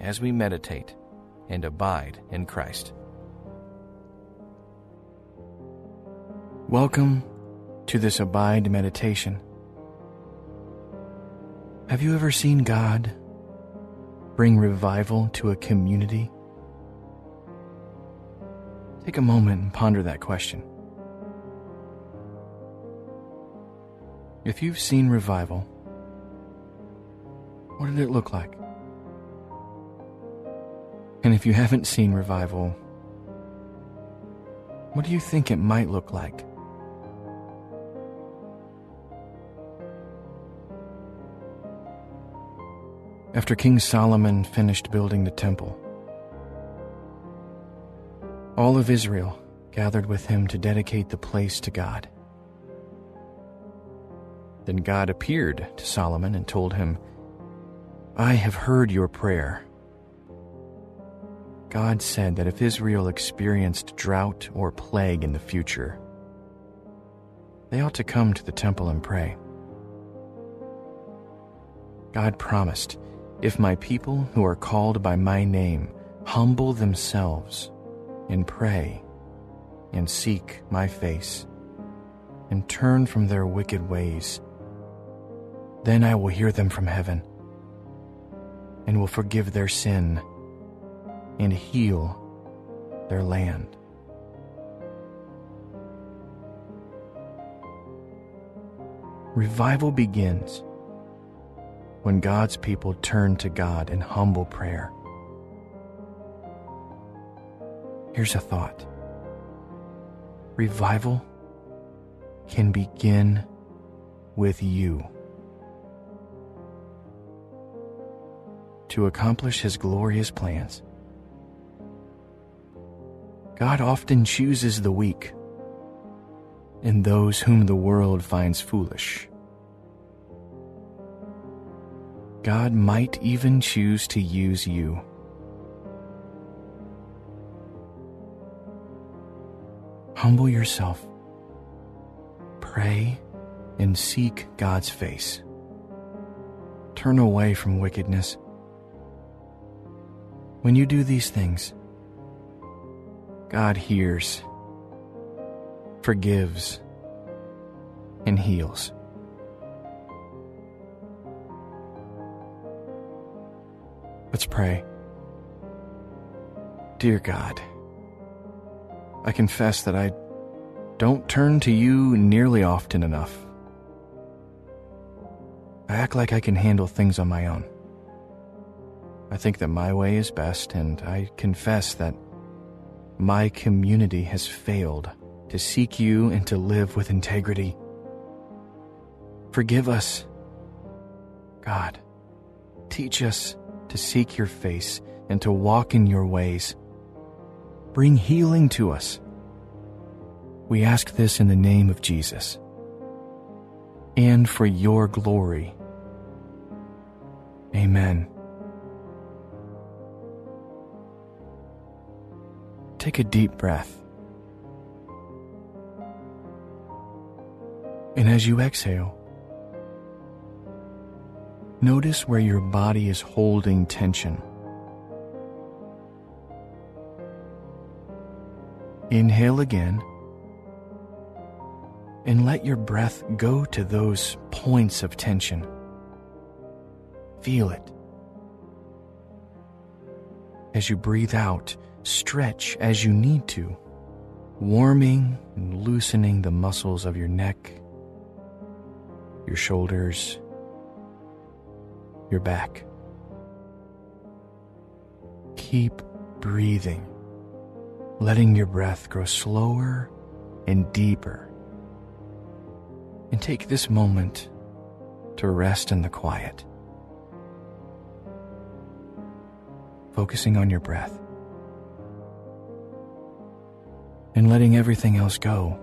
as we meditate and abide in Christ. Welcome to this Abide meditation. Have you ever seen God bring revival to a community? Take a moment and ponder that question. If you've seen revival, what did it look like? And if you haven't seen revival, what do you think it might look like? After King Solomon finished building the temple, all of Israel gathered with him to dedicate the place to God. Then God appeared to Solomon and told him, I have heard your prayer. God said that if Israel experienced drought or plague in the future, they ought to come to the temple and pray. God promised, If my people who are called by my name humble themselves and pray and seek my face and turn from their wicked ways, then I will hear them from heaven and will forgive their sin and heal their land. Revival begins when God's people turn to God in humble prayer. Here's a thought revival can begin with you. To accomplish His glorious plans, God often chooses the weak and those whom the world finds foolish. God might even choose to use you. Humble yourself, pray, and seek God's face. Turn away from wickedness. When you do these things, God hears, forgives, and heals. Let's pray. Dear God, I confess that I don't turn to you nearly often enough. I act like I can handle things on my own. I think that my way is best, and I confess that my community has failed to seek you and to live with integrity. Forgive us. God, teach us to seek your face and to walk in your ways. Bring healing to us. We ask this in the name of Jesus and for your glory. Amen. Take a deep breath. And as you exhale, notice where your body is holding tension. Inhale again and let your breath go to those points of tension. Feel it. As you breathe out, Stretch as you need to, warming and loosening the muscles of your neck, your shoulders, your back. Keep breathing, letting your breath grow slower and deeper. And take this moment to rest in the quiet. focusing on your breath and letting everything else go.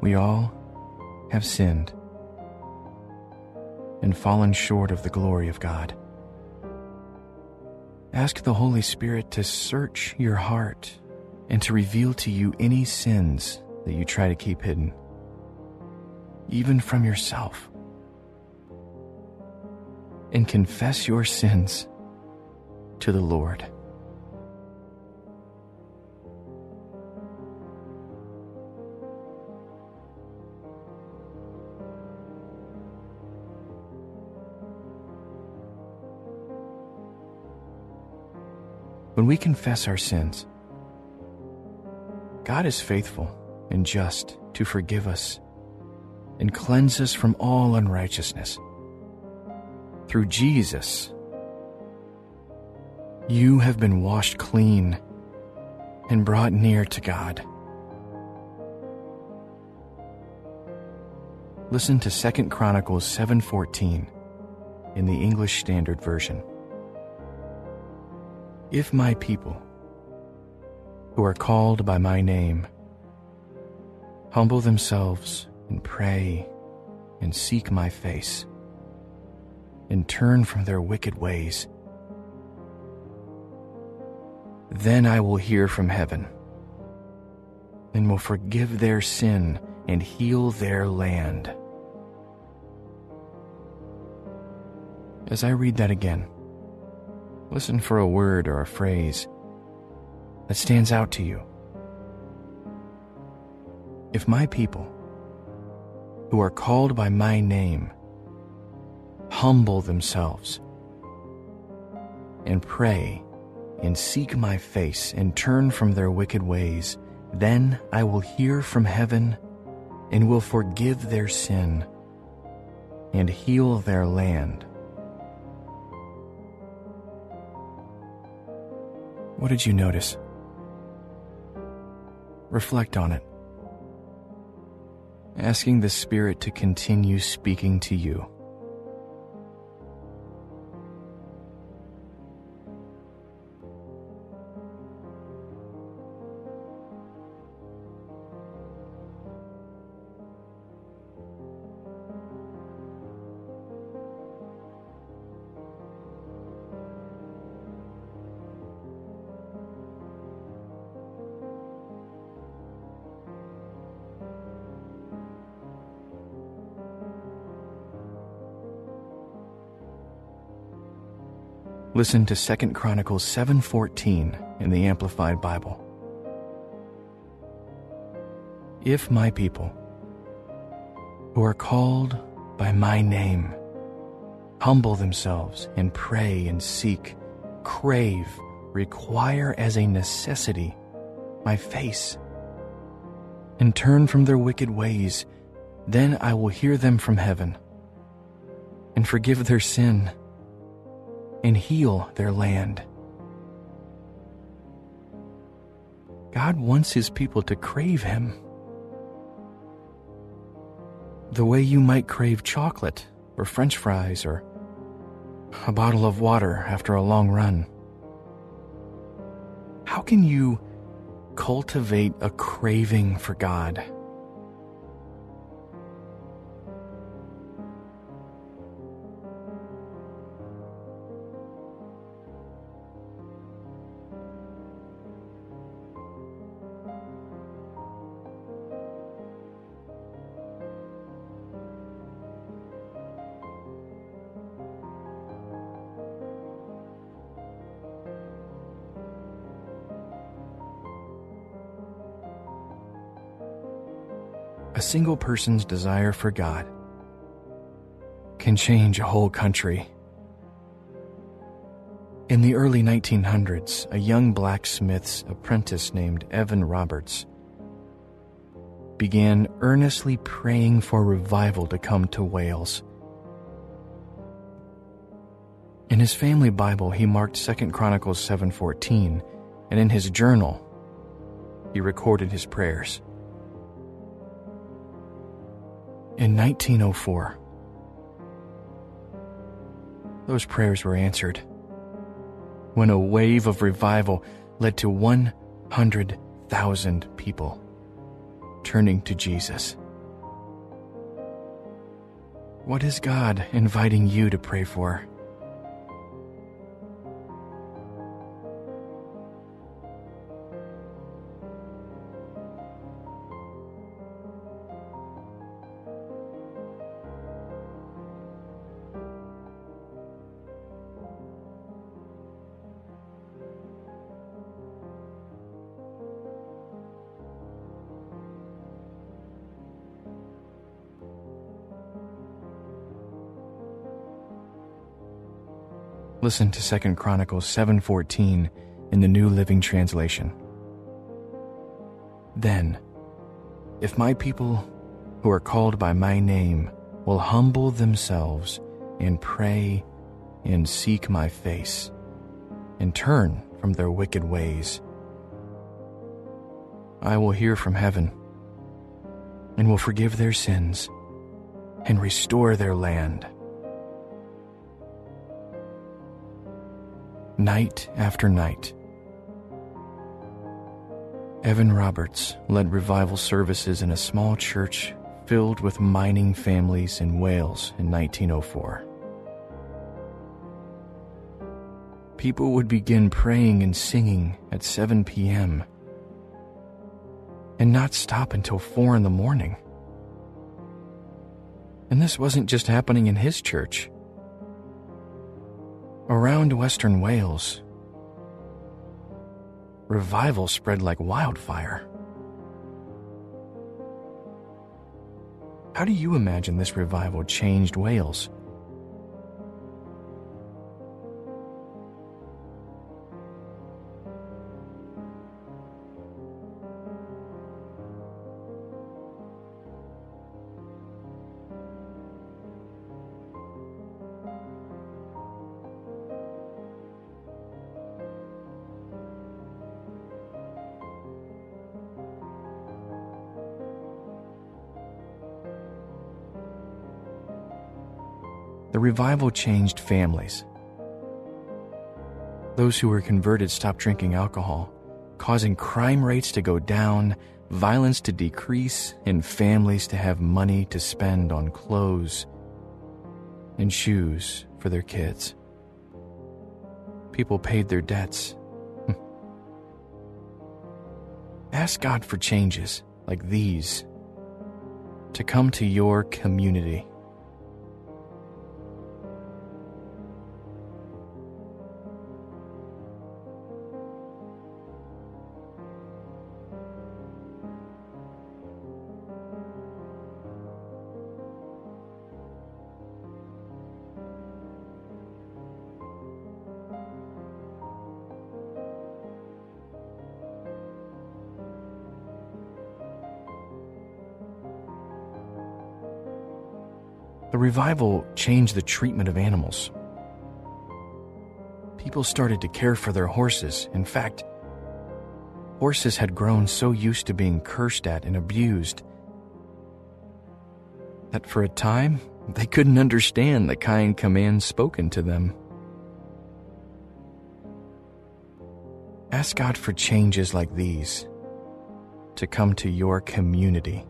We all have sinned and fallen short of the glory of God. Ask the Holy Spirit to search your heart and to reveal to you any sins that you try to keep hidden, even from yourself. And confess your sins to the Lord. When we confess our sins, God is faithful and just to forgive us and cleanse us from all unrighteousness. Through Jesus, you have been washed clean and brought near to God. Listen to 2 Chronicles 7:14 in the English Standard Version. If my people, who are called by my name, humble themselves and pray and seek my face, and turn from their wicked ways, then I will hear from heaven and will forgive their sin and heal their land. As I read that again, Listen for a word or a phrase that stands out to you. If my people, who are called by my name, humble themselves and pray and seek my face and turn from their wicked ways, then I will hear from heaven and will forgive their sin and heal their land. What did you notice? Reflect on it. Asking the Spirit to continue speaking to you. Listen to 2 Chronicles 7:14 in the Amplified Bible. If my people who are called by my name humble themselves and pray and seek, crave, require as a necessity my face, and turn from their wicked ways, then I will hear them from heaven and forgive their sin and heal their land. God wants His people to crave Him. The way you might crave chocolate or French fries or a bottle of water after a long run. How can you cultivate a craving for God? A single person's desire for God can change a whole country. In the early 1900s, a young blacksmith's apprentice named Evan Roberts began earnestly praying for revival to come to Wales. In his family Bible, he marked 2 Chronicles 7:14, and in his journal, he recorded his prayers. In 1904, those prayers were answered when a wave of revival led to 100,000 people turning to Jesus. What is God inviting you to pray for? Listen to 2 Chronicles 7:14 in the New Living Translation. Then, if my people who are called by my name will humble themselves and pray and seek my face and turn from their wicked ways, I will hear from heaven and will forgive their sins and restore their land. Night after night. Evan Roberts led revival services in a small church filled with mining families in Wales in 1904. People would begin praying and singing at 7 p.m. and not stop until 4 in the morning. And this wasn't just happening in his church. Around Western Wales, revival spread like wildfire. How do you imagine this revival changed Wales? The revival changed families. Those who were converted stopped drinking alcohol, causing crime rates to go down, violence to decrease, and families to have money to spend on clothes and shoes for their kids. People paid their debts. Ask God for changes like these to come to your community. The revival changed the treatment of animals. People started to care for their horses. In fact, horses had grown so used to being cursed at and abused that for a time they couldn't understand the kind commands spoken to them. Ask God for changes like these to come to your community.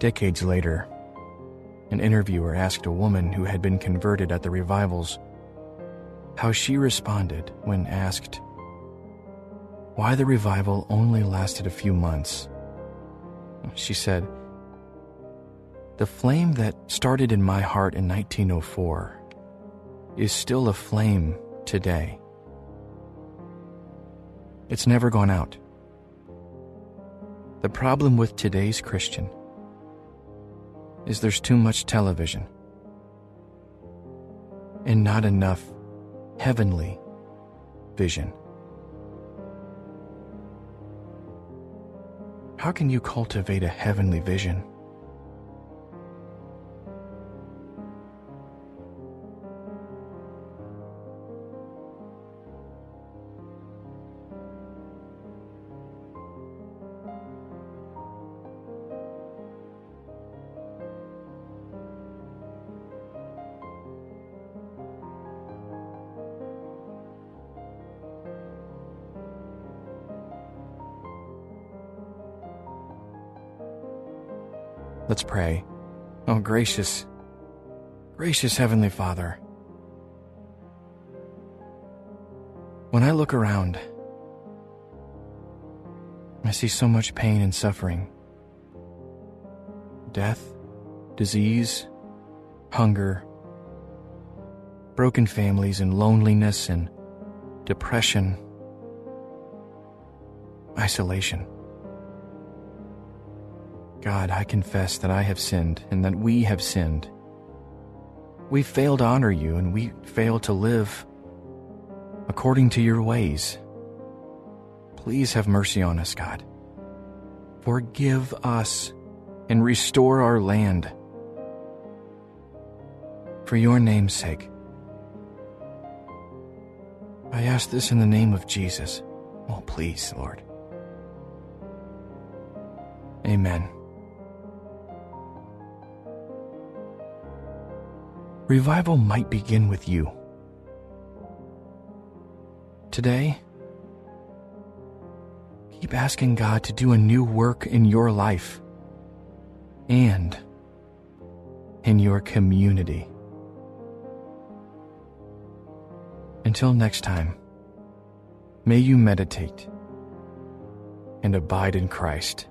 Decades later, an interviewer asked a woman who had been converted at the revivals how she responded when asked why the revival only lasted a few months. She said, The flame that started in my heart in 1904 is still a flame today. It's never gone out. The problem with today's Christian is there's too much television and not enough heavenly vision. How can you cultivate a heavenly vision? Let's pray. Oh, gracious, gracious Heavenly Father. When I look around, I see so much pain and suffering death, disease, hunger, broken families, and loneliness and depression, isolation. God, I confess that I have sinned and that we have sinned. We fail to honor you and we fail to live according to your ways. Please have mercy on us, God. Forgive us and restore our land. For your name's sake. I ask this in the name of Jesus. Oh, please, Lord. Amen. Revival might begin with you. Today, keep asking God to do a new work in your life and in your community. Until next time, may you meditate and abide in Christ.